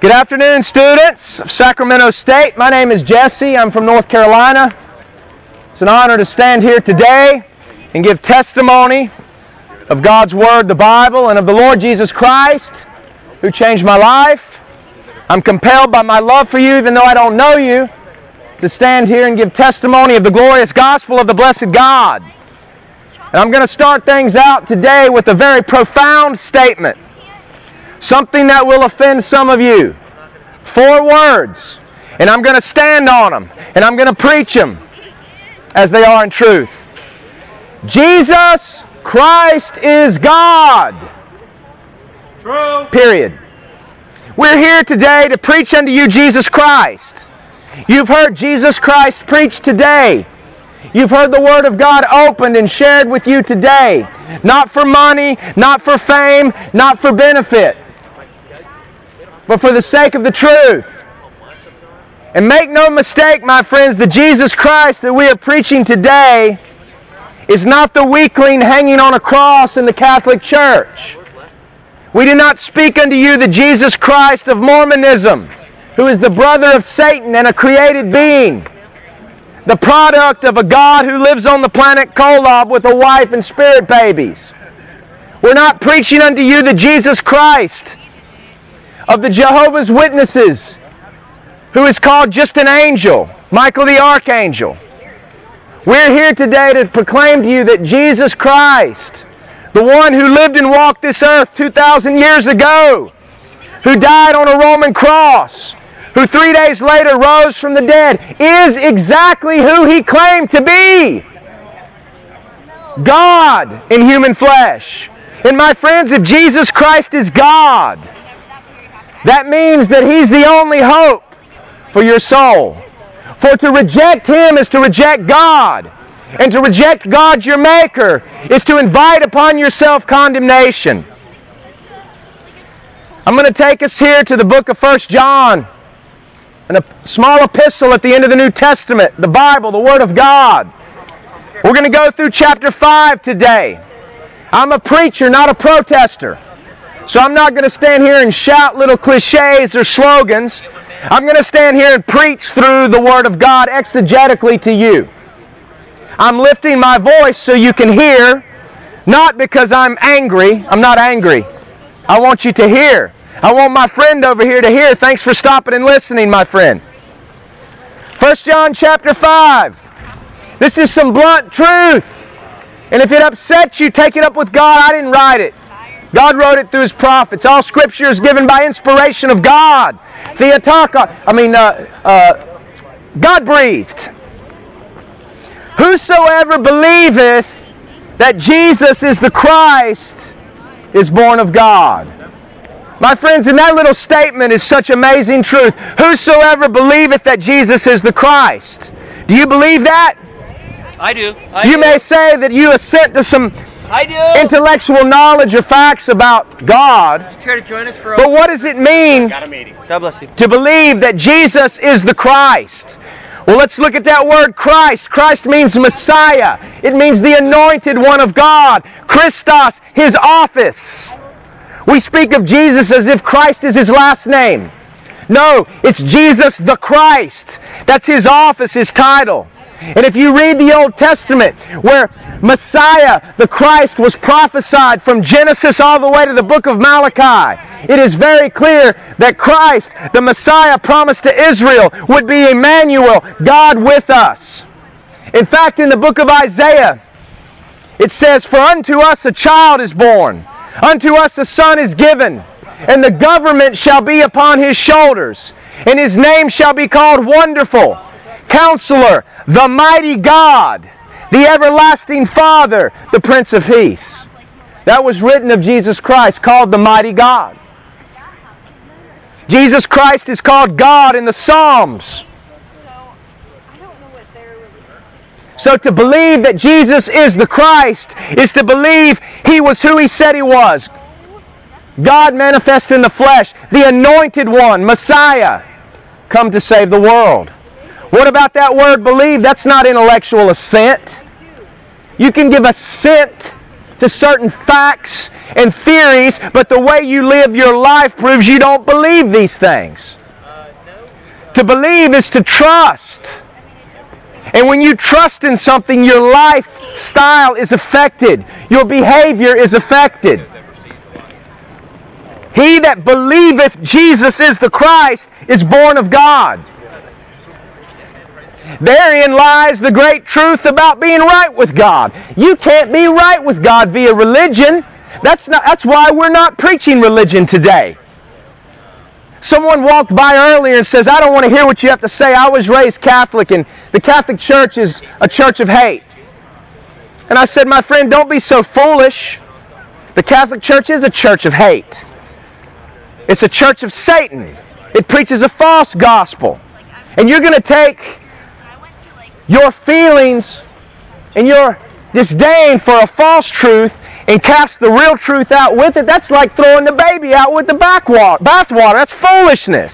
Good afternoon, students of Sacramento State. My name is Jesse. I'm from North Carolina. It's an honor to stand here today and give testimony of God's Word, the Bible, and of the Lord Jesus Christ, who changed my life. I'm compelled by my love for you, even though I don't know you, to stand here and give testimony of the glorious gospel of the blessed God. And I'm going to start things out today with a very profound statement. Something that will offend some of you. Four words. And I'm going to stand on them. And I'm going to preach them as they are in truth. Jesus Christ is God. True. Period. We're here today to preach unto you Jesus Christ. You've heard Jesus Christ preach today. You've heard the Word of God opened and shared with you today. Not for money, not for fame, not for benefit, but for the sake of the truth. And make no mistake, my friends, the Jesus Christ that we are preaching today is not the weakling hanging on a cross in the Catholic Church. We do not speak unto you the Jesus Christ of Mormonism, who is the brother of Satan and a created being the product of a God who lives on the planet Kolob with a wife and spirit babies. We're not preaching unto you the Jesus Christ of the Jehovah's Witnesses, who is called just an angel, Michael the Archangel. We're here today to proclaim to you that Jesus Christ, the one who lived and walked this earth 2,000 years ago, who died on a Roman cross, who three days later rose from the dead, is exactly who he claimed to be God in human flesh. And my friends, if Jesus Christ is God, that means that he's the only hope for your soul. For to reject him is to reject God. And to reject God, your Maker, is to invite upon yourself condemnation. I'm going to take us here to the book of 1 John and a small epistle at the end of the New Testament, the Bible, the Word of God. We're going to go through chapter 5 today. I'm a preacher, not a protester. So I'm not going to stand here and shout little cliches or slogans. I'm going to stand here and preach through the Word of God exegetically to you. I'm lifting my voice so you can hear, not because I'm angry. I'm not angry. I want you to hear. I want my friend over here to hear. Thanks for stopping and listening, my friend. 1 John chapter 5. This is some blunt truth. And if it upsets you, take it up with God. I didn't write it. God wrote it through His prophets. All Scripture is given by inspiration of God. Theotaka, I mean, uh, uh, God breathed. Whosoever believeth that Jesus is the Christ is born of God. My friends, in that little statement is such amazing truth. Whosoever believeth that Jesus is the Christ. Do you believe that? I do. I you do. may say that you assent to some I do. intellectual knowledge of facts about God, Care to join us for but what does it mean Got a meeting. God bless you. to believe that Jesus is the Christ? Well, let's look at that word Christ. Christ means Messiah. It means the anointed one of God. Christos, his office. We speak of Jesus as if Christ is his last name. No, it's Jesus the Christ. That's his office, his title. And if you read the Old Testament, where Messiah, the Christ, was prophesied from Genesis all the way to the book of Malachi, it is very clear that Christ, the Messiah promised to Israel, would be Emmanuel, God with us. In fact, in the book of Isaiah, it says, For unto us a child is born, unto us a son is given, and the government shall be upon his shoulders, and his name shall be called Wonderful, Counselor, the Mighty God, the Everlasting Father, the Prince of Peace. That was written of Jesus Christ, called the Mighty God. Jesus Christ is called God in the Psalms. So to believe that Jesus is the Christ is to believe he was who he said he was. God manifest in the flesh, the anointed one, Messiah, come to save the world. What about that word believe? That's not intellectual assent. You can give assent to certain facts and theories, but the way you live your life proves you don't believe these things. To believe is to trust. And when you trust in something, your lifestyle is affected, your behavior is affected. He that believeth Jesus is the Christ is born of God. Therein lies the great truth about being right with God. You can't be right with God via religion. That's, not, that's why we're not preaching religion today. Someone walked by earlier and says, I don't want to hear what you have to say. I was raised Catholic, and the Catholic Church is a church of hate. And I said, My friend, don't be so foolish. The Catholic Church is a church of hate, it's a church of Satan. It preaches a false gospel. And you're going to take your feelings and your disdain for a false truth and cast the real truth out with it, that's like throwing the baby out with the bathwater. That's foolishness.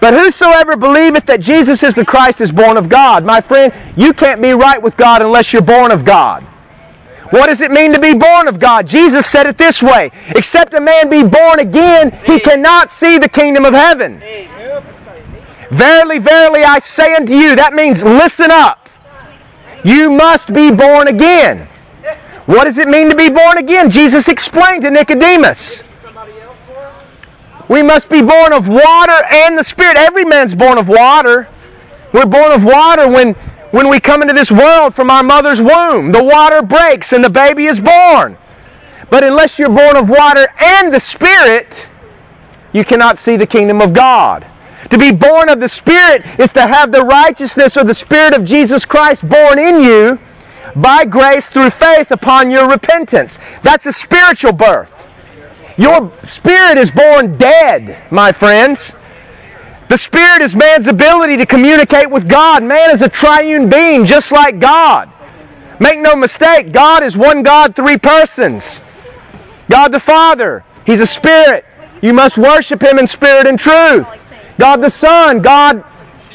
But whosoever believeth that Jesus is the Christ is born of God. My friend, you can't be right with God unless you're born of God. What does it mean to be born of God? Jesus said it this way Except a man be born again, he cannot see the kingdom of heaven. Verily, verily, I say unto you, that means listen up. You must be born again. What does it mean to be born again? Jesus explained to Nicodemus. We must be born of water and the Spirit. Every man's born of water. We're born of water when, when we come into this world from our mother's womb. The water breaks and the baby is born. But unless you're born of water and the Spirit, you cannot see the kingdom of God. To be born of the Spirit is to have the righteousness or the Spirit of Jesus Christ born in you by grace through faith upon your repentance. That's a spiritual birth. Your spirit is born dead, my friends. The spirit is man's ability to communicate with God. Man is a triune being just like God. Make no mistake, God is one God, three persons. God the Father, He's a spirit. You must worship Him in spirit and truth. God the Son, God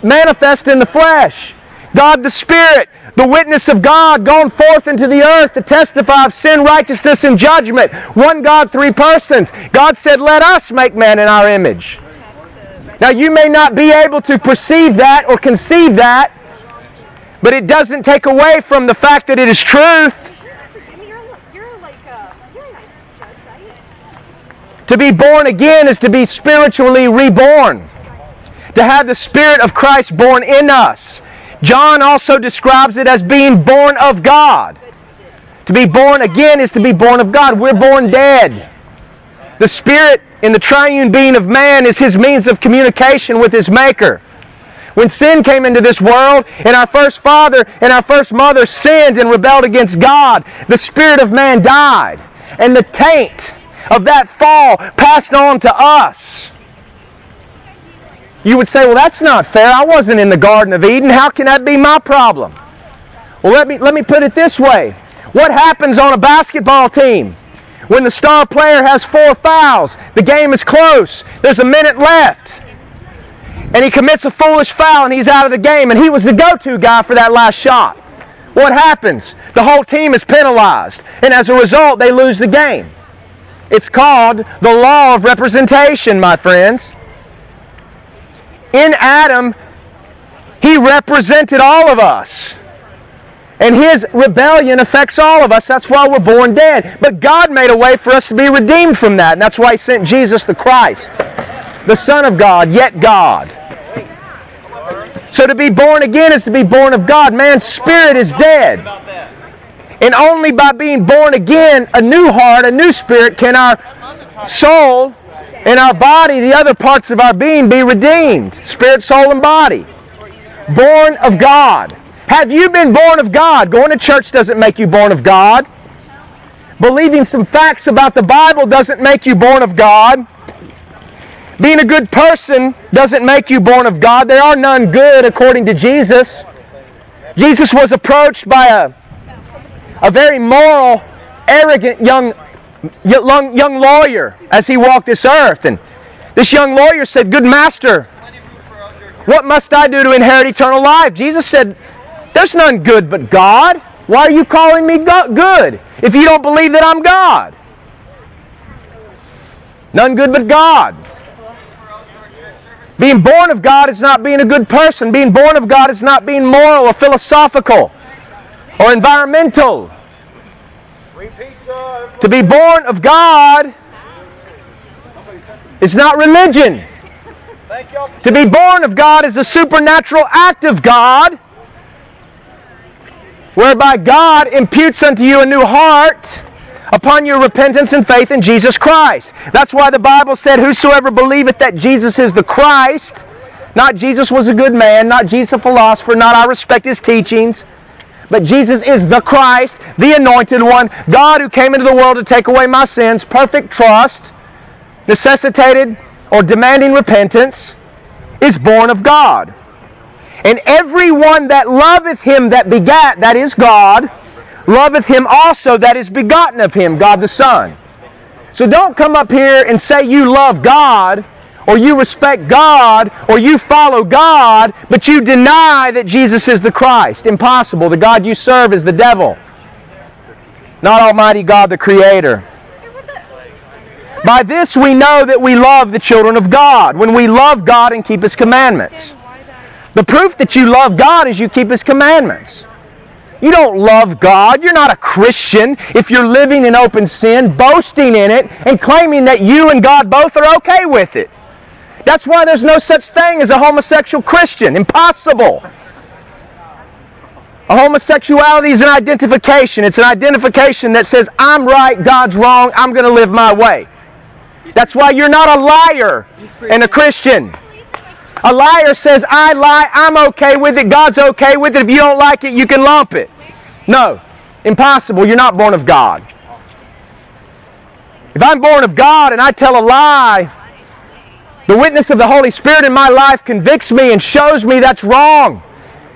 manifest in the flesh. God the Spirit, the witness of God gone forth into the earth to testify of sin, righteousness, and judgment. One God, three persons. God said, Let us make man in our image. Now, you may not be able to perceive that or conceive that, but it doesn't take away from the fact that it is truth. To be born again is to be spiritually reborn. To have the Spirit of Christ born in us. John also describes it as being born of God. To be born again is to be born of God. We're born dead. The Spirit in the triune being of man is his means of communication with his Maker. When sin came into this world and our first father and our first mother sinned and rebelled against God, the spirit of man died. And the taint of that fall passed on to us. You would say, well, that's not fair. I wasn't in the Garden of Eden. How can that be my problem? Well, let me, let me put it this way. What happens on a basketball team? When the star player has four fouls, the game is close, there's a minute left, and he commits a foolish foul and he's out of the game, and he was the go to guy for that last shot. What happens? The whole team is penalized, and as a result, they lose the game. It's called the law of representation, my friends in Adam, he represented all of us. And his rebellion affects all of us. That's why we're born dead. But God made a way for us to be redeemed from that. And that's why he sent Jesus the Christ, the Son of God, yet God. So to be born again is to be born of God. Man's spirit is dead. And only by being born again, a new heart, a new spirit, can our soul in our body, the other parts of our being be redeemed spirit, soul, and body. Born of God. Have you been born of God? Going to church doesn't make you born of God. Believing some facts about the Bible doesn't make you born of God. Being a good person doesn't make you born of God. There are none good according to Jesus. Jesus was approached by a, a very moral, arrogant young young, young lawyer as he walked this earth. And this young lawyer said, Good master, what must I do to inherit eternal life? Jesus said, There's none good but God. Why are you calling me go- good if you don't believe that I'm God? None good but God. Being born of God is not being a good person. Being born of God is not being moral or philosophical or environmental. To be born of God is not religion. To be born of God is a supernatural act of God whereby God imputes unto you a new heart upon your repentance and faith in Jesus Christ. That's why the Bible said, Whosoever believeth that Jesus is the Christ, not Jesus was a good man, not Jesus a philosopher, not I respect his teachings, but Jesus is the Christ, the anointed one, God who came into the world to take away my sins, perfect trust, necessitated or demanding repentance, is born of God. And every one that loveth him that begat, that is God, loveth him also that is begotten of him, God the Son. So don't come up here and say you love God or you respect God or you follow God, but you deny that Jesus is the Christ. Impossible. The God you serve is the devil, not Almighty God the Creator. By this we know that we love the children of God, when we love God and keep His commandments. The proof that you love God is you keep His commandments. You don't love God. You're not a Christian if you're living in open sin, boasting in it, and claiming that you and God both are okay with it. That's why there's no such thing as a homosexual Christian. Impossible. A homosexuality is an identification. It's an identification that says, I'm right, God's wrong, I'm going to live my way. That's why you're not a liar and a Christian. A liar says, I lie, I'm okay with it, God's okay with it. If you don't like it, you can lump it. No, impossible. You're not born of God. If I'm born of God and I tell a lie, the witness of the Holy Spirit in my life convicts me and shows me that's wrong.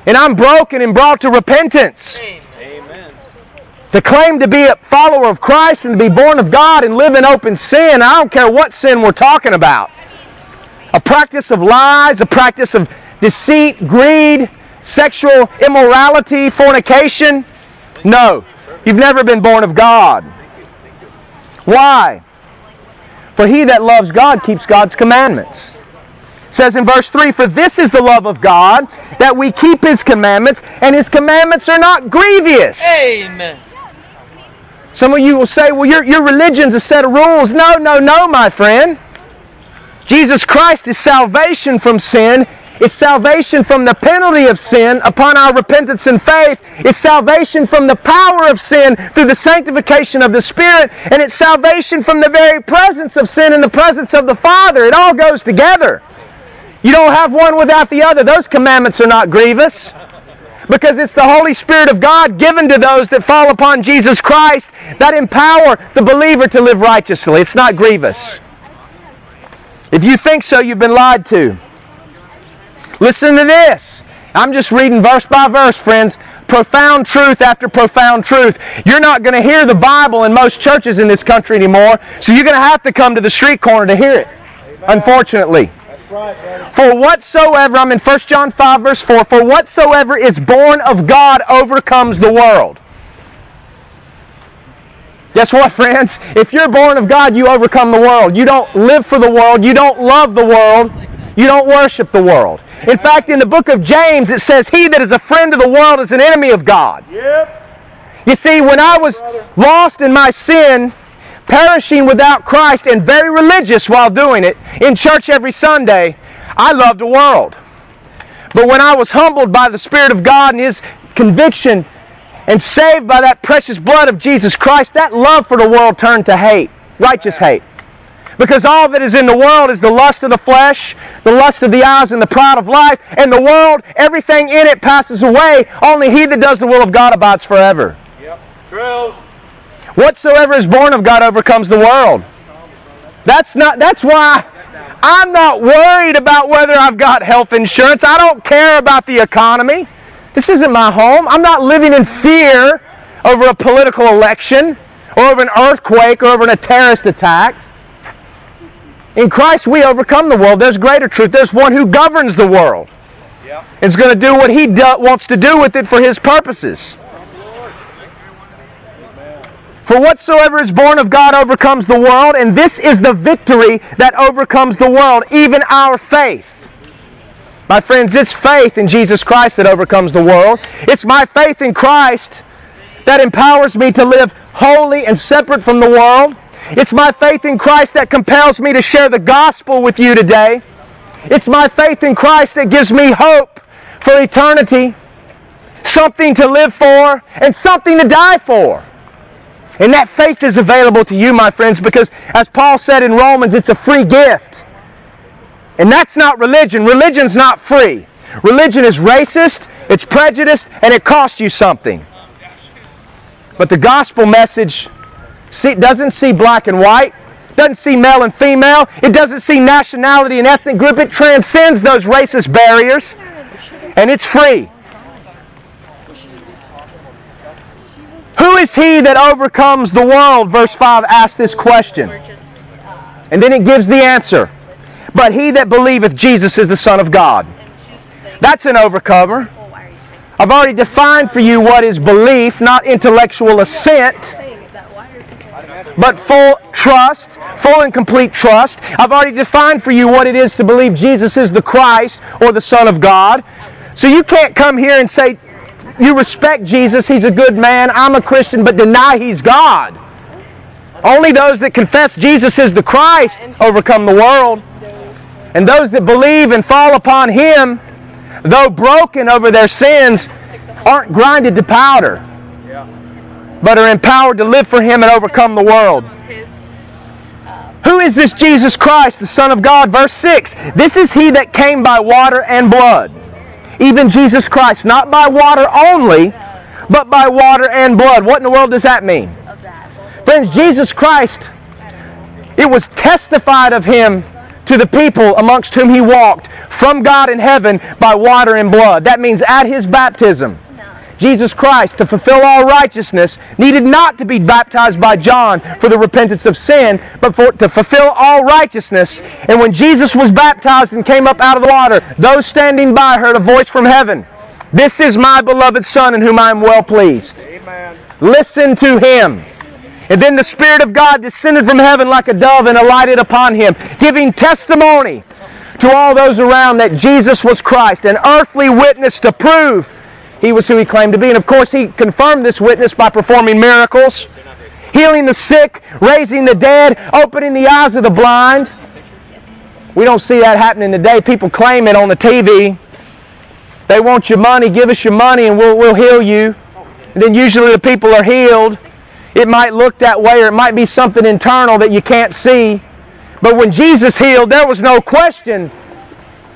And I'm broken and brought to repentance. Amen. To claim to be a follower of Christ and to be born of God and live in open sin, I don't care what sin we're talking about. A practice of lies, a practice of deceit, greed, sexual immorality, fornication. No, you've never been born of God. Why? For he that loves God keeps God's commandments. It says in verse 3 For this is the love of God, that we keep his commandments, and his commandments are not grievous. Amen. Some of you will say, Well, your, your religion's a set of rules. No, no, no, my friend. Jesus Christ is salvation from sin. It's salvation from the penalty of sin upon our repentance and faith. It's salvation from the power of sin through the sanctification of the Spirit. And it's salvation from the very presence of sin in the presence of the Father. It all goes together. You don't have one without the other. Those commandments are not grievous because it's the Holy Spirit of God given to those that fall upon Jesus Christ that empower the believer to live righteously. It's not grievous. If you think so, you've been lied to. Listen to this. I'm just reading verse by verse, friends. Profound truth after profound truth. You're not going to hear the Bible in most churches in this country anymore, so you're going to have to come to the street corner to hear it. Unfortunately. For whatsoever, I'm in 1 John 5, verse 4, for whatsoever is born of God overcomes the world. Guess what, friends? If you're born of God, you overcome the world. You don't live for the world. You don't love the world. You don't worship the world. In fact, in the book of James, it says, He that is a friend of the world is an enemy of God. Yep. You see, when I was lost in my sin, perishing without Christ, and very religious while doing it, in church every Sunday, I loved the world. But when I was humbled by the Spirit of God and His conviction and saved by that precious blood of Jesus Christ, that love for the world turned to hate, righteous hate. Because all that is in the world is the lust of the flesh, the lust of the eyes, and the pride of life. And the world, everything in it passes away. Only he that does the will of God abides forever. Yep. True. Whatsoever is born of God overcomes the world. That's not that's why I'm not worried about whether I've got health insurance. I don't care about the economy. This isn't my home. I'm not living in fear over a political election or over an earthquake or over a terrorist attack. In Christ, we overcome the world. There's greater truth. There's one who governs the world. Is going to do what he do, wants to do with it for his purposes. For whatsoever is born of God overcomes the world, and this is the victory that overcomes the world, even our faith. My friends, it's faith in Jesus Christ that overcomes the world. It's my faith in Christ that empowers me to live holy and separate from the world. It's my faith in Christ that compels me to share the gospel with you today. It's my faith in Christ that gives me hope for eternity, something to live for, and something to die for. And that faith is available to you, my friends, because as Paul said in Romans, it's a free gift. And that's not religion. Religion's not free. Religion is racist, it's prejudiced, and it costs you something. But the gospel message doesn't see black and white, doesn't see male and female, it doesn't see nationality and ethnic group. It transcends those racist barriers, and it's free. Who is he that overcomes the world? Verse 5 asks this question. And then it gives the answer. But he that believeth Jesus is the Son of God. That's an overcomer. I've already defined for you what is belief, not intellectual assent, but full trust, full and complete trust. I've already defined for you what it is to believe Jesus is the Christ or the Son of God. So you can't come here and say, you respect Jesus, he's a good man, I'm a Christian, but deny he's God. Only those that confess Jesus is the Christ overcome the world. And those that believe and fall upon him, though broken over their sins, aren't grinded to powder, but are empowered to live for him and overcome the world. Who is this Jesus Christ, the Son of God? Verse 6 This is he that came by water and blood even Jesus Christ, not by water only, but by water and blood. What in the world does that mean? Friends, Jesus Christ, it was testified of him to the people amongst whom he walked from God in heaven by water and blood. That means at his baptism. Jesus Christ, to fulfill all righteousness, needed not to be baptized by John for the repentance of sin, but for, to fulfill all righteousness. And when Jesus was baptized and came up out of the water, those standing by heard a voice from heaven. This is my beloved Son in whom I am well pleased. Amen. Listen to him. And then the Spirit of God descended from heaven like a dove and alighted upon him, giving testimony to all those around that Jesus was Christ, an earthly witness to prove he was who he claimed to be. And of course, he confirmed this witness by performing miracles, healing the sick, raising the dead, opening the eyes of the blind. We don't see that happening today. People claim it on the TV. They want your money, give us your money, and we'll, we'll heal you. And then usually the people are healed. It might look that way, or it might be something internal that you can't see. But when Jesus healed, there was no question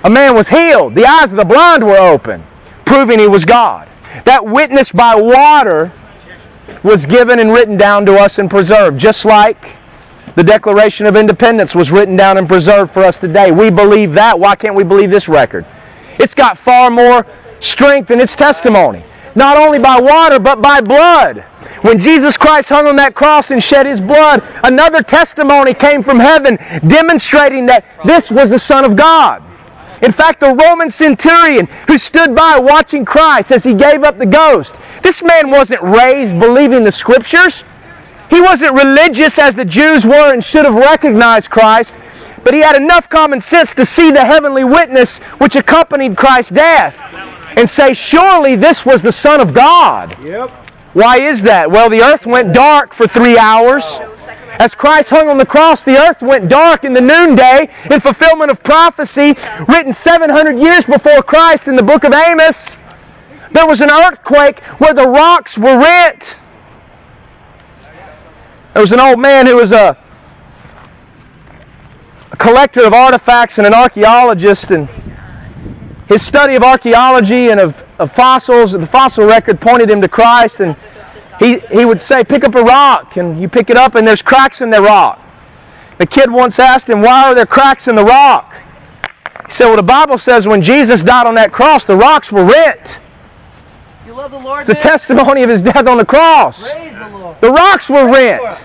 a man was healed. The eyes of the blind were open proving he was God. That witness by water was given and written down to us and preserved, just like the Declaration of Independence was written down and preserved for us today. We believe that. Why can't we believe this record? It's got far more strength in its testimony. Not only by water, but by blood. When Jesus Christ hung on that cross and shed his blood, another testimony came from heaven demonstrating that this was the Son of God. In fact, the Roman centurion who stood by watching Christ as he gave up the ghost, this man wasn't raised believing the scriptures. He wasn't religious as the Jews were and should have recognized Christ, but he had enough common sense to see the heavenly witness which accompanied Christ's death and say, Surely this was the Son of God. Yep. Why is that? Well, the earth went dark for three hours. As Christ hung on the cross, the earth went dark in the noonday in fulfillment of prophecy written 700 years before Christ in the book of Amos. There was an earthquake where the rocks were rent. There was an old man who was a, a collector of artifacts and an archaeologist, and his study of archaeology and of, of fossils, the fossil record pointed him to Christ, and he, he would say, pick up a rock, and you pick it up, and there's cracks in the rock. The kid once asked him, why are there cracks in the rock? He said, well, the Bible says when Jesus died on that cross, the rocks were rent. You love the Lord, It's a testimony of his death on the cross. the, the rocks were rent.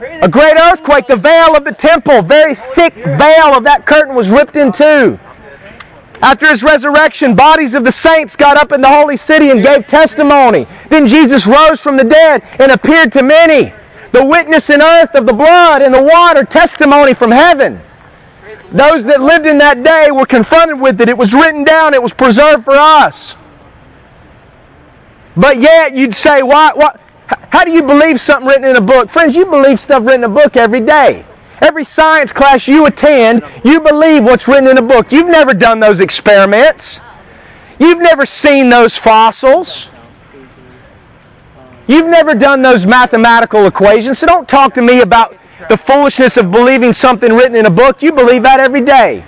A great earthquake, the veil of the temple, very thick veil of that curtain was ripped in two. After his resurrection, bodies of the saints got up in the holy city and gave testimony. Then Jesus rose from the dead and appeared to many. The witness in earth of the blood and the water, testimony from heaven. Those that lived in that day were confronted with it. It was written down, it was preserved for us. But yet you'd say, why, why, how do you believe something written in a book? Friends, you believe stuff written in a book every day. Every science class you attend, you believe what's written in a book. You've never done those experiments. You've never seen those fossils. You've never done those mathematical equations. So don't talk to me about the foolishness of believing something written in a book. You believe that every day.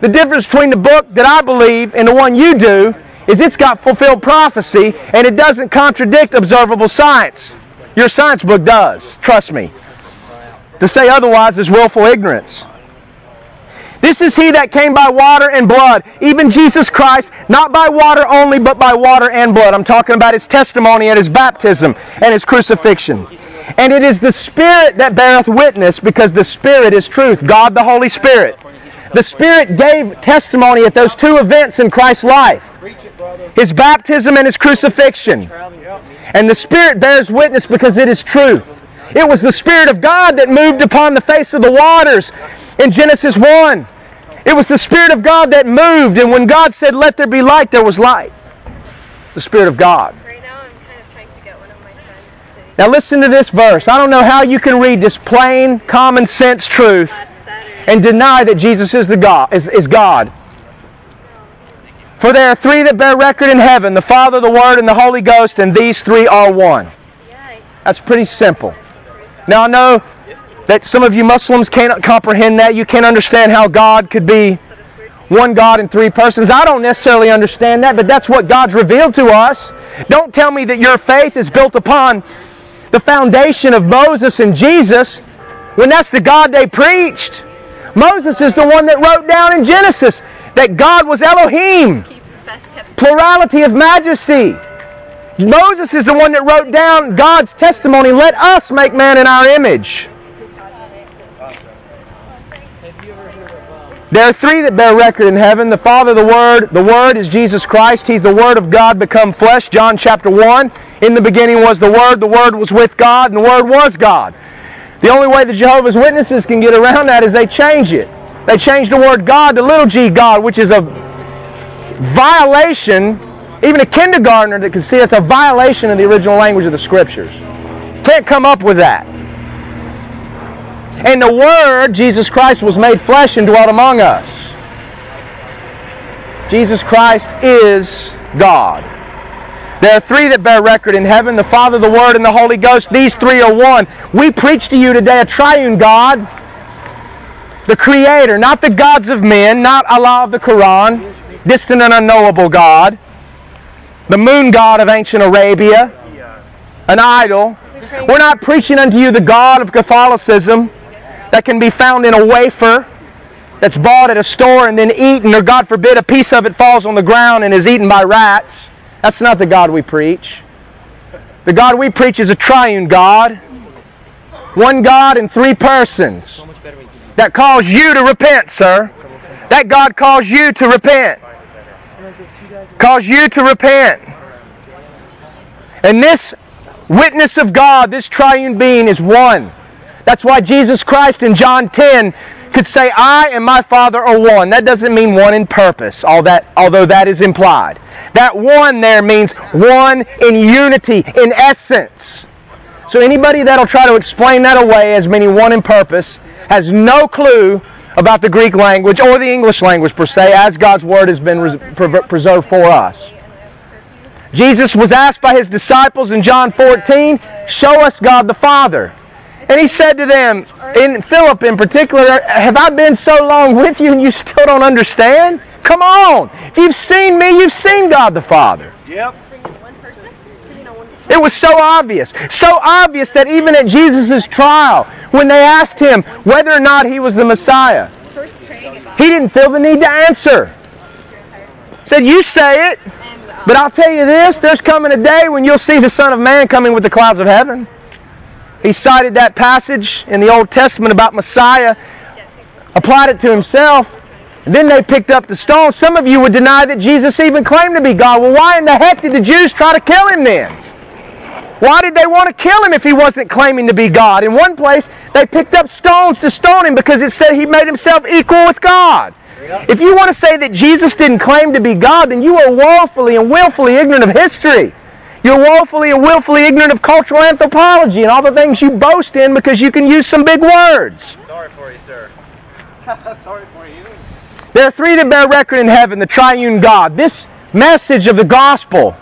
The difference between the book that I believe and the one you do is it's got fulfilled prophecy and it doesn't contradict observable science. Your science book does. Trust me. To say otherwise is willful ignorance. This is he that came by water and blood, even Jesus Christ, not by water only, but by water and blood. I'm talking about his testimony at his baptism and his crucifixion. And it is the Spirit that beareth witness, because the Spirit is truth, God the Holy Spirit. The Spirit gave testimony at those two events in Christ's life his baptism and his crucifixion. And the Spirit bears witness because it is truth. It was the Spirit of God that moved upon the face of the waters in Genesis 1. It was the Spirit of God that moved, and when God said, Let there be light, there was light. The Spirit of God. Right now, I'm kind of trying to get one of my friends to. Now listen to this verse. I don't know how you can read this plain, common sense truth and deny that Jesus is the God is, is God. For there are three that bear record in heaven, the Father, the Word, and the Holy Ghost, and these three are one. That's pretty simple. Now I know that some of you Muslims cannot comprehend that. You can't understand how God could be one God in three persons. I don't necessarily understand that, but that's what God's revealed to us. Don't tell me that your faith is built upon the foundation of Moses and Jesus when that's the God they preached. Moses is the one that wrote down in Genesis that God was Elohim, keep best kept. plurality of majesty. Moses is the one that wrote down God's testimony, let us make man in our image. There are three that bear record in heaven the Father, the Word. The Word is Jesus Christ. He's the Word of God become flesh. John chapter 1. In the beginning was the Word. The Word was with God, and the Word was God. The only way the Jehovah's Witnesses can get around that is they change it. They change the word God to little g God, which is a violation. Even a kindergartner that can see it's a violation of the original language of the Scriptures. Can't come up with that. And the Word, Jesus Christ, was made flesh and dwelt among us. Jesus Christ is God. There are three that bear record in heaven the Father, the Word, and the Holy Ghost. These three are one. We preach to you today a triune God, the Creator, not the gods of men, not Allah of the Quran, distant and unknowable God, the moon god of ancient Arabia, an idol. We're not preaching unto you the God of Catholicism that can be found in a wafer that's bought at a store and then eaten, or God forbid, a piece of it falls on the ground and is eaten by rats. That's not the God we preach. The God we preach is a triune God, one God in three persons that calls you to repent, sir. That God calls you to repent. Calls you to repent. And this witness of God, this triune being, is one. That's why Jesus Christ in John 10 could say, I and my Father are one. That doesn't mean one in purpose, all that, although that is implied. That one there means one in unity, in essence. So anybody that'll try to explain that away as meaning one in purpose has no clue about the Greek language or the English language per se, as God's Word has been res- pre- preserved for us. Jesus was asked by his disciples in John 14, Show us God the Father. And he said to them, in Philip in particular, Have I been so long with you and you still don't understand? Come on. If you've seen me, you've seen God the Father. Yep. Bring in one person? Because you know, one It was so obvious. So obvious that even at Jesus' trial, when they asked him whether or not he was the Messiah, he didn't feel the need to answer. Said, You say it, but I'll tell you this there's coming a day when you'll see the Son of Man coming with the clouds of heaven. He cited that passage in the Old Testament about Messiah, applied it to himself. And then they picked up the stone. Some of you would deny that Jesus even claimed to be God. Well, why in the heck did the Jews try to kill him then? Why did they want to kill him if he wasn't claiming to be God? In one place, they picked up stones to stone him because it said he made himself equal with God. If you want to say that Jesus didn't claim to be God, then you are woefully and willfully ignorant of history. You're woefully and willfully ignorant of cultural anthropology and all the things you boast in because you can use some big words. Sorry for you, sir. Sorry for you. There are three that bear record in heaven the triune God. This message of the gospel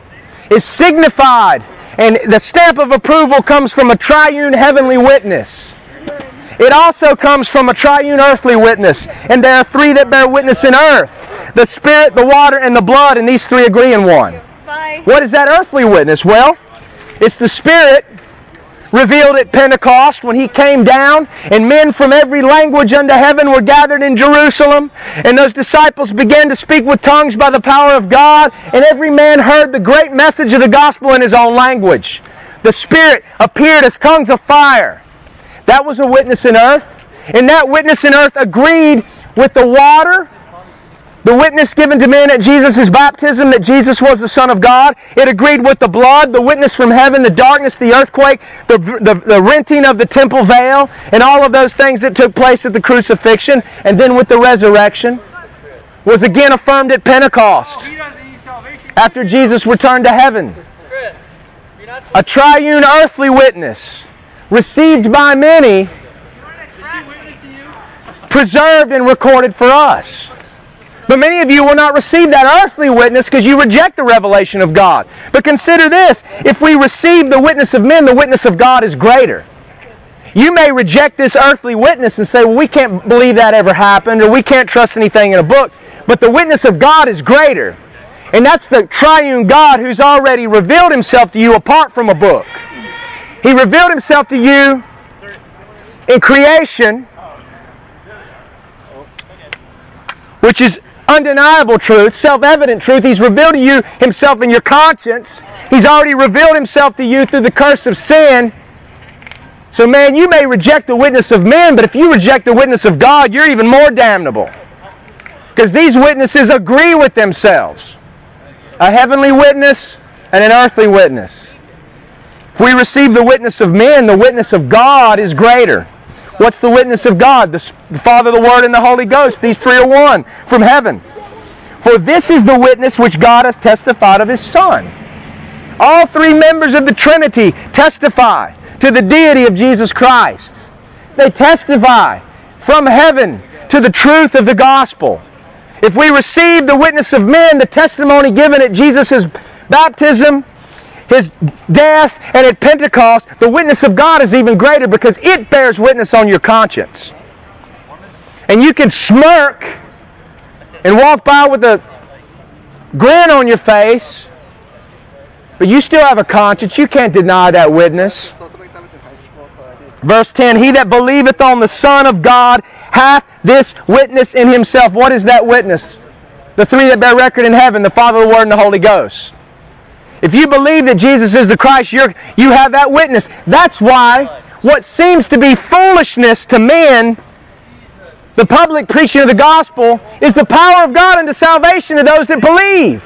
is signified, and the stamp of approval comes from a triune heavenly witness. It also comes from a triune earthly witness. And there are three that bear witness in earth the Spirit, the water, and the blood, and these three agree in one. What is that earthly witness? Well, it's the Spirit revealed at Pentecost when he came down, and men from every language under heaven were gathered in Jerusalem, and those disciples began to speak with tongues by the power of God, and every man heard the great message of the gospel in his own language. The Spirit appeared as tongues of fire. That was a witness in earth, and that witness in earth agreed with the water the witness given to men at Jesus' baptism that Jesus was the Son of God. It agreed with the blood, the witness from heaven, the darkness, the earthquake, the, the, the renting of the temple veil, and all of those things that took place at the crucifixion, and then with the resurrection, was again affirmed at Pentecost after Jesus returned to heaven. A triune earthly witness, received by many, preserved and recorded for us. But many of you will not receive that earthly witness because you reject the revelation of God. But consider this if we receive the witness of men, the witness of God is greater. You may reject this earthly witness and say, well, we can't believe that ever happened, or we can't trust anything in a book. But the witness of God is greater. And that's the triune God who's already revealed himself to you apart from a book. He revealed himself to you in creation, which is undeniable truth, self evident truth. He's revealed to you himself in your conscience. He's already revealed himself to you through the curse of sin. So, man, you may reject the witness of men, but if you reject the witness of God, you're even more damnable. Because these witnesses agree with themselves a heavenly witness and an earthly witness. If we receive the witness of men, the witness of God is greater. What's the witness of God? The, Father, the Word, and the Holy Ghost. These three are one from heaven. For this is the witness which God hath testified of his Son. All three members of the Trinity testify to the deity of Jesus Christ. They testify from heaven to the truth of the gospel. If we receive the witness of men, the testimony given at Jesus' baptism, his death, and at Pentecost, the witness of God is even greater because it bears witness on your conscience. And you can smirk and walk by with a grin on your face, but you still have a conscience. You can't deny that witness. Verse 10 He that believeth on the Son of God hath this witness in himself. What is that witness? The three that bear record in heaven the Father, the Word, and the Holy Ghost. If you believe that Jesus is the Christ, you're, you have that witness. That's why what seems to be foolishness to men, the public preaching of the gospel, is the power of God unto salvation to those that believe.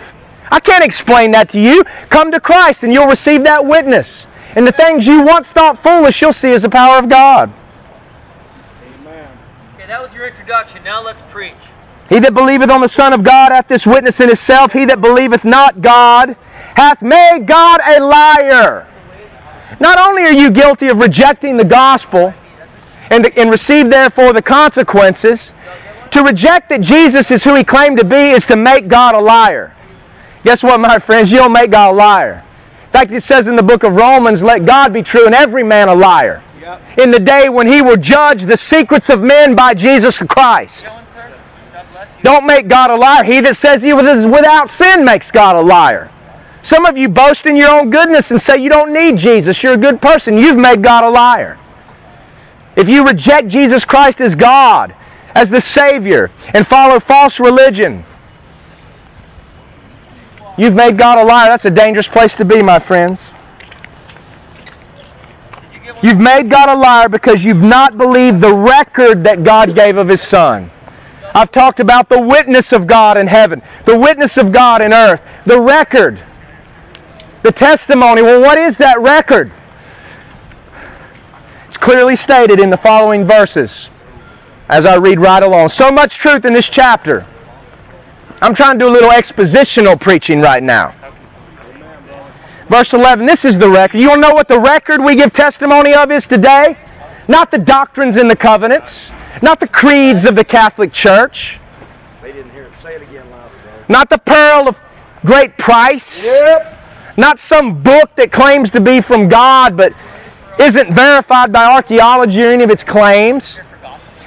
I can't explain that to you. Come to Christ and you'll receive that witness. And the things you once thought foolish, you'll see as the power of God. Amen. Okay, that was your introduction. Now let's preach. He that believeth on the Son of God hath this witness in himself. He that believeth not God hath made God a liar. Not only are you guilty of rejecting the gospel and, and receive therefore the consequences, to reject that Jesus is who he claimed to be is to make God a liar. Guess what, my friends? You don't make God a liar. In fact, it says in the book of Romans, let God be true and every man a liar. In the day when he will judge the secrets of men by Jesus Christ. Going, sir? God bless you. Don't make God a liar. He that says he is without sin makes God a liar. Some of you boast in your own goodness and say you don't need Jesus. You're a good person. You've made God a liar. If you reject Jesus Christ as God, as the Savior, and follow false religion, you've made God a liar. That's a dangerous place to be, my friends. You've made God a liar because you've not believed the record that God gave of His Son. I've talked about the witness of God in heaven, the witness of God in earth, the record, the testimony. Well, what is that record? It's clearly stated in the following verses as I read right along. So much truth in this chapter. I'm trying to do a little expositional preaching right now. Verse 11, this is the record. You want to know what the record we give testimony of is today? Not the doctrines and the covenants, not the creeds of the Catholic Church, They didn't hear it. Say it again louder, not the pearl of great price, Yep. Not some book that claims to be from God but isn't verified by archaeology or any of its claims.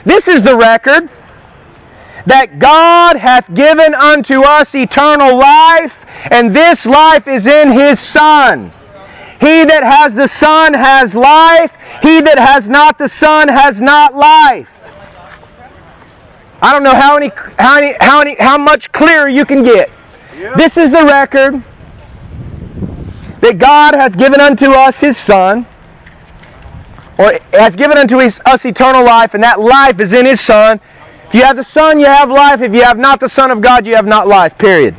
This is the record that God hath given unto us eternal life, and this life is in His Son. He that has the Son has life. He that has not the Son has not life. I don't know how many, how many, how many, how much clearer you can get. This is the record that God hath given unto us His Son, or hath given unto his, us eternal life, and that life is in His Son. If you have the Son, you have life. If you have not the Son of God, you have not life. Period.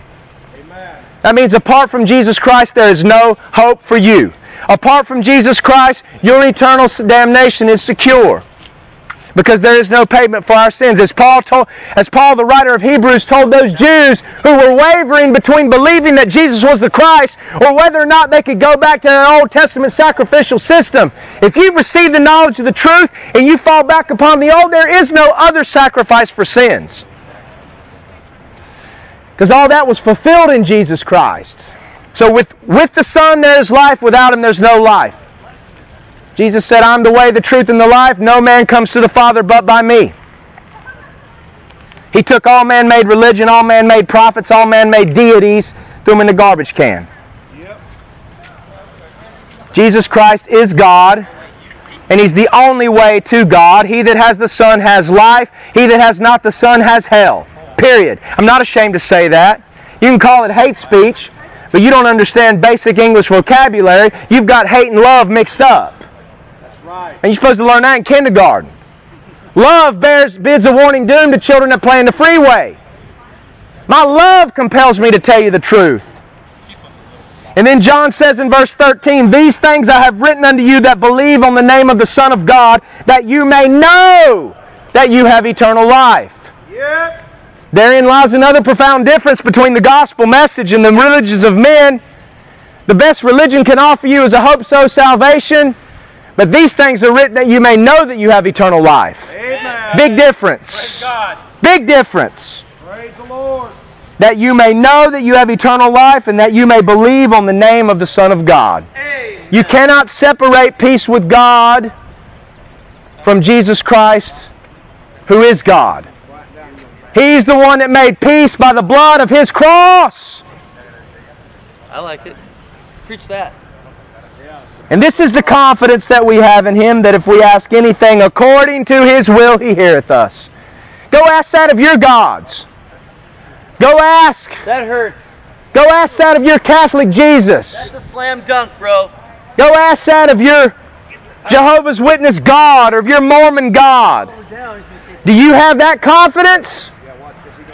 Amen. That means apart from Jesus Christ, there is no hope for you. Apart from Jesus Christ, your eternal damnation is secure. Because there is no payment for our sins. As Paul told, as Paul, the writer of Hebrews, told those Jews who were wavering between believing that Jesus was the Christ or whether or not they could go back to an Old Testament sacrificial system. If you've received the knowledge of the truth and you fall back upon the old, there is no other sacrifice for sins. Because all that was fulfilled in Jesus Christ. So with, with the Son there is life, without him there's no life. Jesus said, I'm the way, the truth, and the life. No man comes to the Father but by me. He took all man-made religion, all man-made prophets, all man-made deities, threw them in the garbage can. Jesus Christ is God, and He's the only way to God. He that has the Son has life. He that has not the Son has hell. Period. I'm not ashamed to say that. You can call it hate speech, but you don't understand basic English vocabulary. You've got hate and love mixed up. Right. And you're supposed to learn that in kindergarten. Love bears, bids a warning doom to children that play in the freeway. My love compels me to tell you the truth. And then John says in verse 13, These things I have written unto you that believe on the name of the Son of God, that you may know that you have eternal life. Yep. Therein lies another profound difference between the gospel message and the religions of men. The best religion can offer you is a hope so salvation, but these things are written that you may know that you have eternal life. Amen. Big difference. Praise God. Big difference. Praise the Lord. That you may know that you have eternal life and that you may believe on the name of the Son of God. Amen. You cannot separate peace with God from Jesus Christ, who is God. He's the one that made peace by the blood of his cross. I like it. Preach that. And this is the confidence that we have in him that if we ask anything according to his will, he heareth us. Go ask that of your gods. Go ask. That hurt. Go ask that of your Catholic Jesus. That's a slam dunk, bro. Go ask that of your Jehovah's Witness God or of your Mormon God. Do you have that confidence?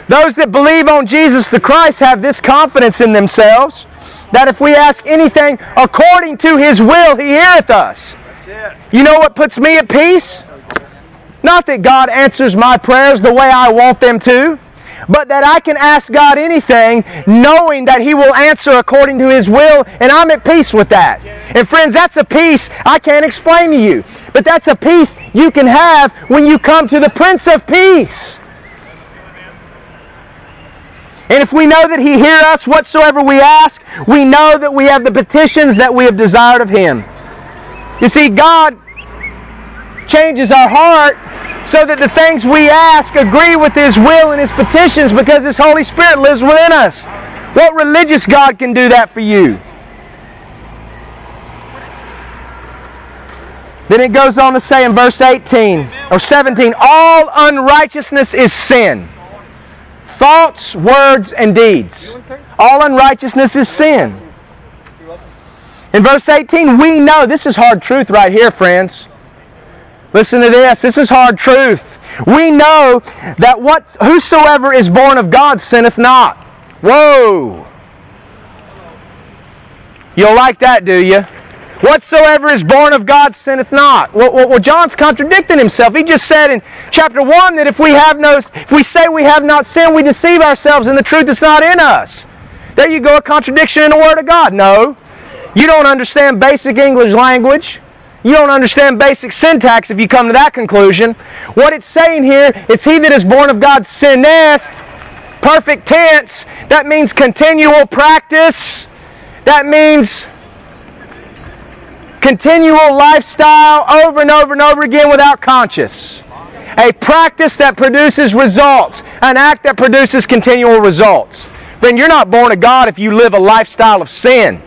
Those that believe on Jesus the Christ have this confidence in themselves that if we ask anything according to His will, He heareth us. You know what puts me at peace? Not that God answers my prayers the way I want them to, but that I can ask God anything knowing that He will answer according to His will, and I'm at peace with that. And friends, that's a peace I can't explain to you, but that's a peace you can have when you come to the Prince of Peace. And if we know that He hear us whatsoever we ask, we know that we have the petitions that we have desired of Him. You see, God changes our heart so that the things we ask agree with His will and His petitions because His Holy Spirit lives within us. What religious God can do that for you? Then it goes on to say in verse 18 or 17, all unrighteousness is sin. Thoughts, words, and deeds. All unrighteousness is sin. In verse 18, we know this is hard truth right here, friends. Listen to this. This is hard truth. We know that what whosoever is born of God sinneth not. Whoa. You'll like that, do you? Whatsoever is born of God sinneth not. Well, well, well, John's contradicting himself. He just said in chapter 1 that if we have no if we say we have not sinned, we deceive ourselves and the truth is not in us. There you go, a contradiction in the Word of God. No. You don't understand basic English language. You don't understand basic syntax if you come to that conclusion. What it's saying here is he that is born of God sinneth. Perfect tense. That means continual practice. That means continual lifestyle over and over and over again without conscious. A practice that produces results. An act that produces continual results. Then you're not born of God if you live a lifestyle of sin.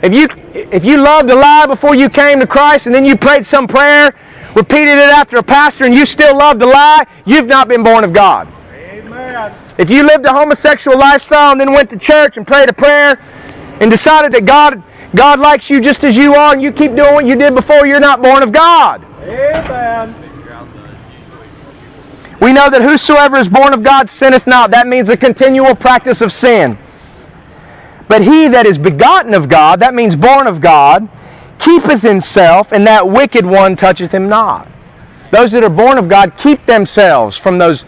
If you if you loved to lie before you came to Christ and then you prayed some prayer, repeated it after a pastor, and you still loved to lie, you've not been born of God. Amen. If you lived a homosexual lifestyle and then went to church and prayed a prayer and decided that God God likes you just as you are and you keep doing what you did before, you're not born of God. Amen. We know that whosoever is born of God sinneth not. That means a continual practice of sin. But he that is begotten of God, that means born of God, keepeth himself, and that wicked one toucheth him not. Those that are born of God keep themselves from those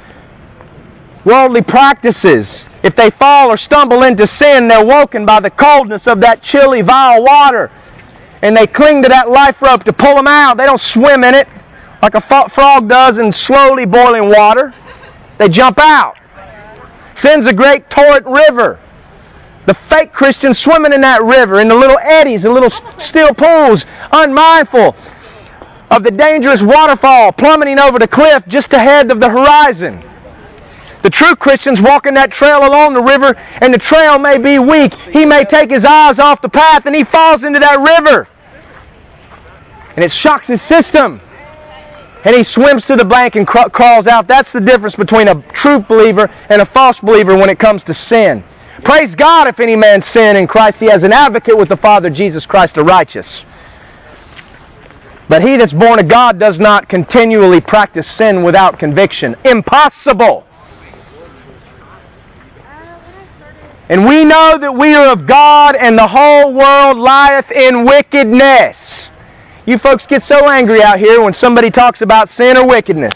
worldly practices. If they fall or stumble into sin, they're woken by the coldness of that chilly, vile water. And they cling to that life rope to pull them out. They don't swim in it like a frog does in slowly boiling water. They jump out. Sin's a great torrent river. The fake Christians swimming in that river, in the little eddies, the little still pools, unmindful of the dangerous waterfall plummeting over the cliff just ahead of the horizon. The true Christians walking that trail along the river, and the trail may be weak. He may take his eyes off the path and he falls into that river. And it shocks his system. And he swims to the bank and crawls out. That's the difference between a true believer and a false believer when it comes to sin. Praise God if any man sin in Christ, he has an advocate with the Father, Jesus Christ the righteous. But he that's born of God does not continually practice sin without conviction. Impossible. And we know that we are of God and the whole world lieth in wickedness. You folks get so angry out here when somebody talks about sin or wickedness.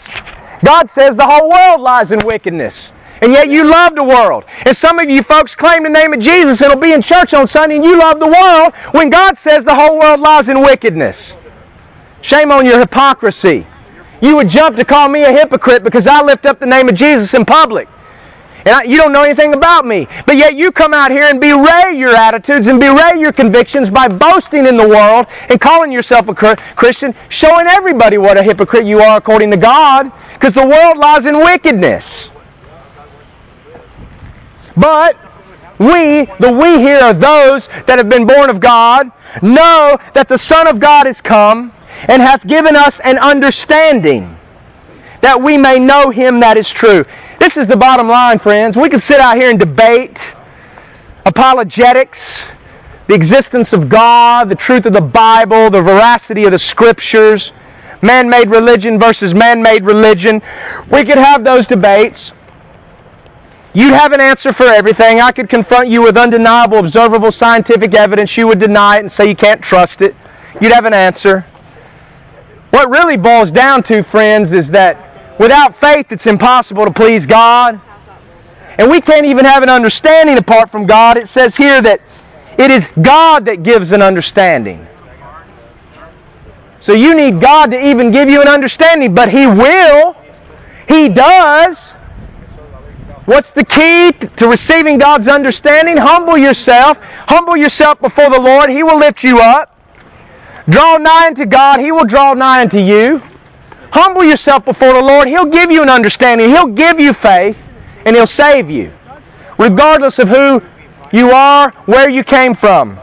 God says the whole world lies in wickedness. And yet you love the world. And some of you folks claim the name of Jesus and will be in church on Sunday and you love the world when God says the whole world lies in wickedness. Shame on your hypocrisy. You would jump to call me a hypocrite because I lift up the name of Jesus in public. And I, you don't know anything about me. But yet you come out here and berate your attitudes and berate your convictions by boasting in the world and calling yourself a Christian, showing everybody what a hypocrite you are according to God. Because the world lies in wickedness. But we, the we here are those that have been born of God, know that the Son of God is come and hath given us an understanding that we may know him that is true. This is the bottom line, friends. We could sit out here and debate apologetics, the existence of God, the truth of the Bible, the veracity of the scriptures, man made religion versus man made religion. We could have those debates. You'd have an answer for everything. I could confront you with undeniable, observable scientific evidence. You would deny it and say you can't trust it. You'd have an answer. What really boils down to, friends, is that Without faith, it's impossible to please God. And we can't even have an understanding apart from God. It says here that it is God that gives an understanding. So you need God to even give you an understanding, but He will. He does. What's the key to receiving God's understanding? Humble yourself. Humble yourself before the Lord. He will lift you up. Draw nigh unto God. He will draw nigh unto you. Humble yourself before the Lord. He'll give you an understanding. He'll give you faith, and He'll save you, regardless of who you are, where you came from.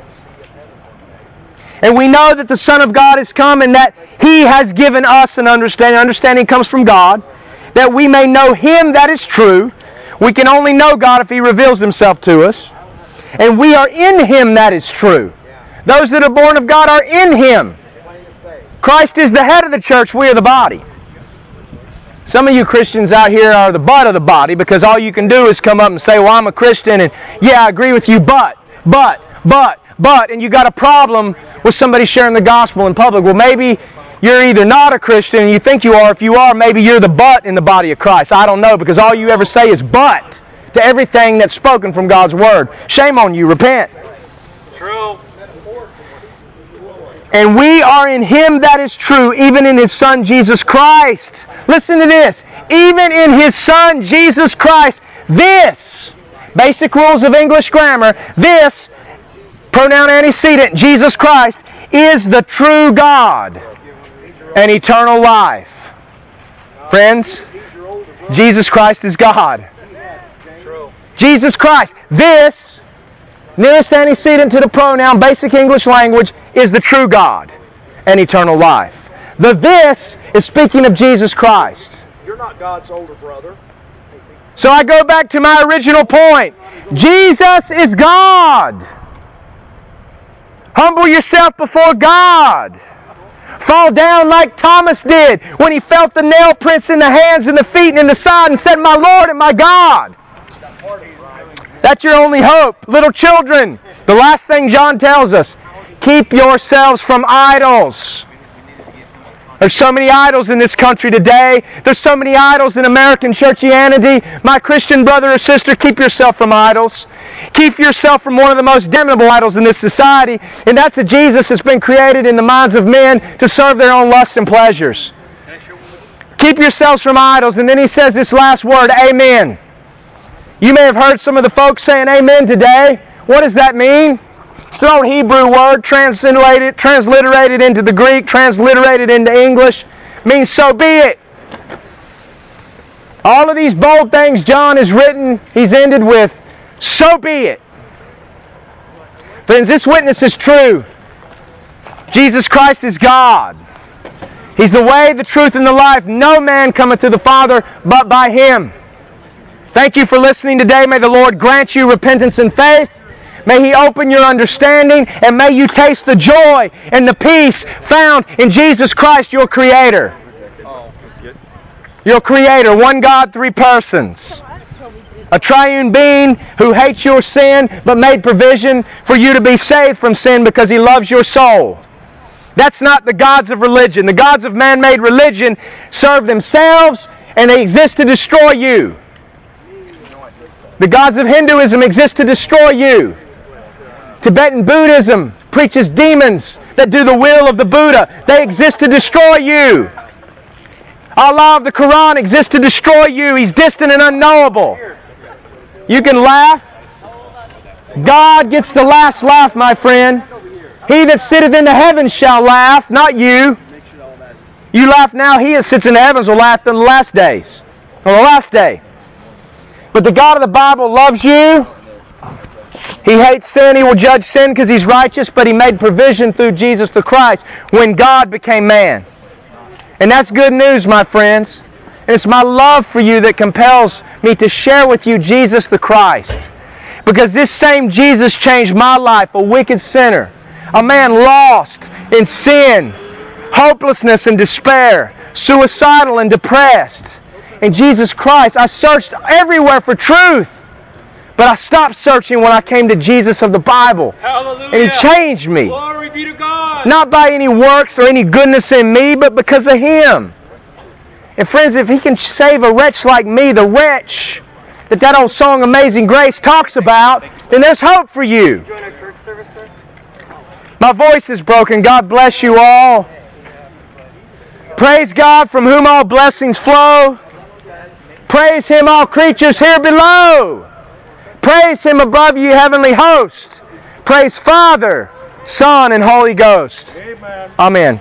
And we know that the Son of God has come and that He has given us an understanding. Understanding comes from God, that we may know Him that is true. We can only know God if He reveals Himself to us. And we are in Him that is true. Those that are born of God are in Him. Christ is the head of the church, we are the body. Some of you Christians out here are the butt of the body because all you can do is come up and say, Well, I'm a Christian, and yeah, I agree with you, but, but, but, but, and you got a problem with somebody sharing the gospel in public. Well, maybe you're either not a Christian and you think you are. If you are, maybe you're the butt in the body of Christ. I don't know because all you ever say is but to everything that's spoken from God's Word. Shame on you. Repent. True. And we are in Him that is true, even in His Son Jesus Christ. Listen to this. Even in His Son Jesus Christ, this, basic rules of English grammar, this, pronoun antecedent, Jesus Christ, is the true God and eternal life. Friends, Jesus Christ is God. Jesus Christ. This, nearest antecedent to the pronoun, basic English language, is the true God and eternal life. The this is speaking of Jesus Christ. You're not God's older brother. So I go back to my original point. Jesus is God. Humble yourself before God. Fall down like Thomas did when he felt the nail prints in the hands and the feet and in the side and said, My Lord and my God. That's your only hope. Little children, the last thing John tells us keep yourselves from idols. There's so many idols in this country today. There's so many idols in American churchianity. My Christian brother or sister, keep yourself from idols. Keep yourself from one of the most damnable idols in this society, and that's a Jesus that's been created in the minds of men to serve their own lust and pleasures. Keep yourselves from idols. And then he says this last word, Amen. You may have heard some of the folks saying Amen today. What does that mean? It's an old Hebrew word translated, transliterated into the Greek, transliterated into English. Means so be it. All of these bold things John has written, he's ended with, so be it. Friends, this witness is true. Jesus Christ is God. He's the way, the truth, and the life. No man cometh to the Father but by Him. Thank you for listening today. May the Lord grant you repentance and faith. May He open your understanding and may you taste the joy and the peace found in Jesus Christ, your Creator. Your Creator, one God, three persons. A triune being who hates your sin but made provision for you to be saved from sin because He loves your soul. That's not the gods of religion. The gods of man made religion serve themselves and they exist to destroy you. The gods of Hinduism exist to destroy you. Tibetan Buddhism preaches demons that do the will of the Buddha. They exist to destroy you. Allah of the Quran exists to destroy you. He's distant and unknowable. You can laugh. God gets the last laugh, my friend. He that sitteth in the heavens shall laugh, not you. You laugh now, he that sits in the heavens will laugh in the last days. On the last day. But the God of the Bible loves you. He hates sin. He will judge sin because he's righteous, but he made provision through Jesus the Christ when God became man. And that's good news, my friends. And it's my love for you that compels me to share with you Jesus the Christ. Because this same Jesus changed my life, a wicked sinner, a man lost in sin, hopelessness and despair, suicidal and depressed. And Jesus Christ, I searched everywhere for truth. But I stopped searching when I came to Jesus of the Bible. Hallelujah. And He changed me. Glory be to God. Not by any works or any goodness in me, but because of Him. And friends, if He can save a wretch like me, the wretch that that old song Amazing Grace talks about, then there's hope for you. Join our church service, sir. My voice is broken. God bless you all. Praise God from whom all blessings flow. Praise Him, all creatures here below. Praise Him above you, heavenly host. Praise Father, Son, and Holy Ghost. Amen. Amen.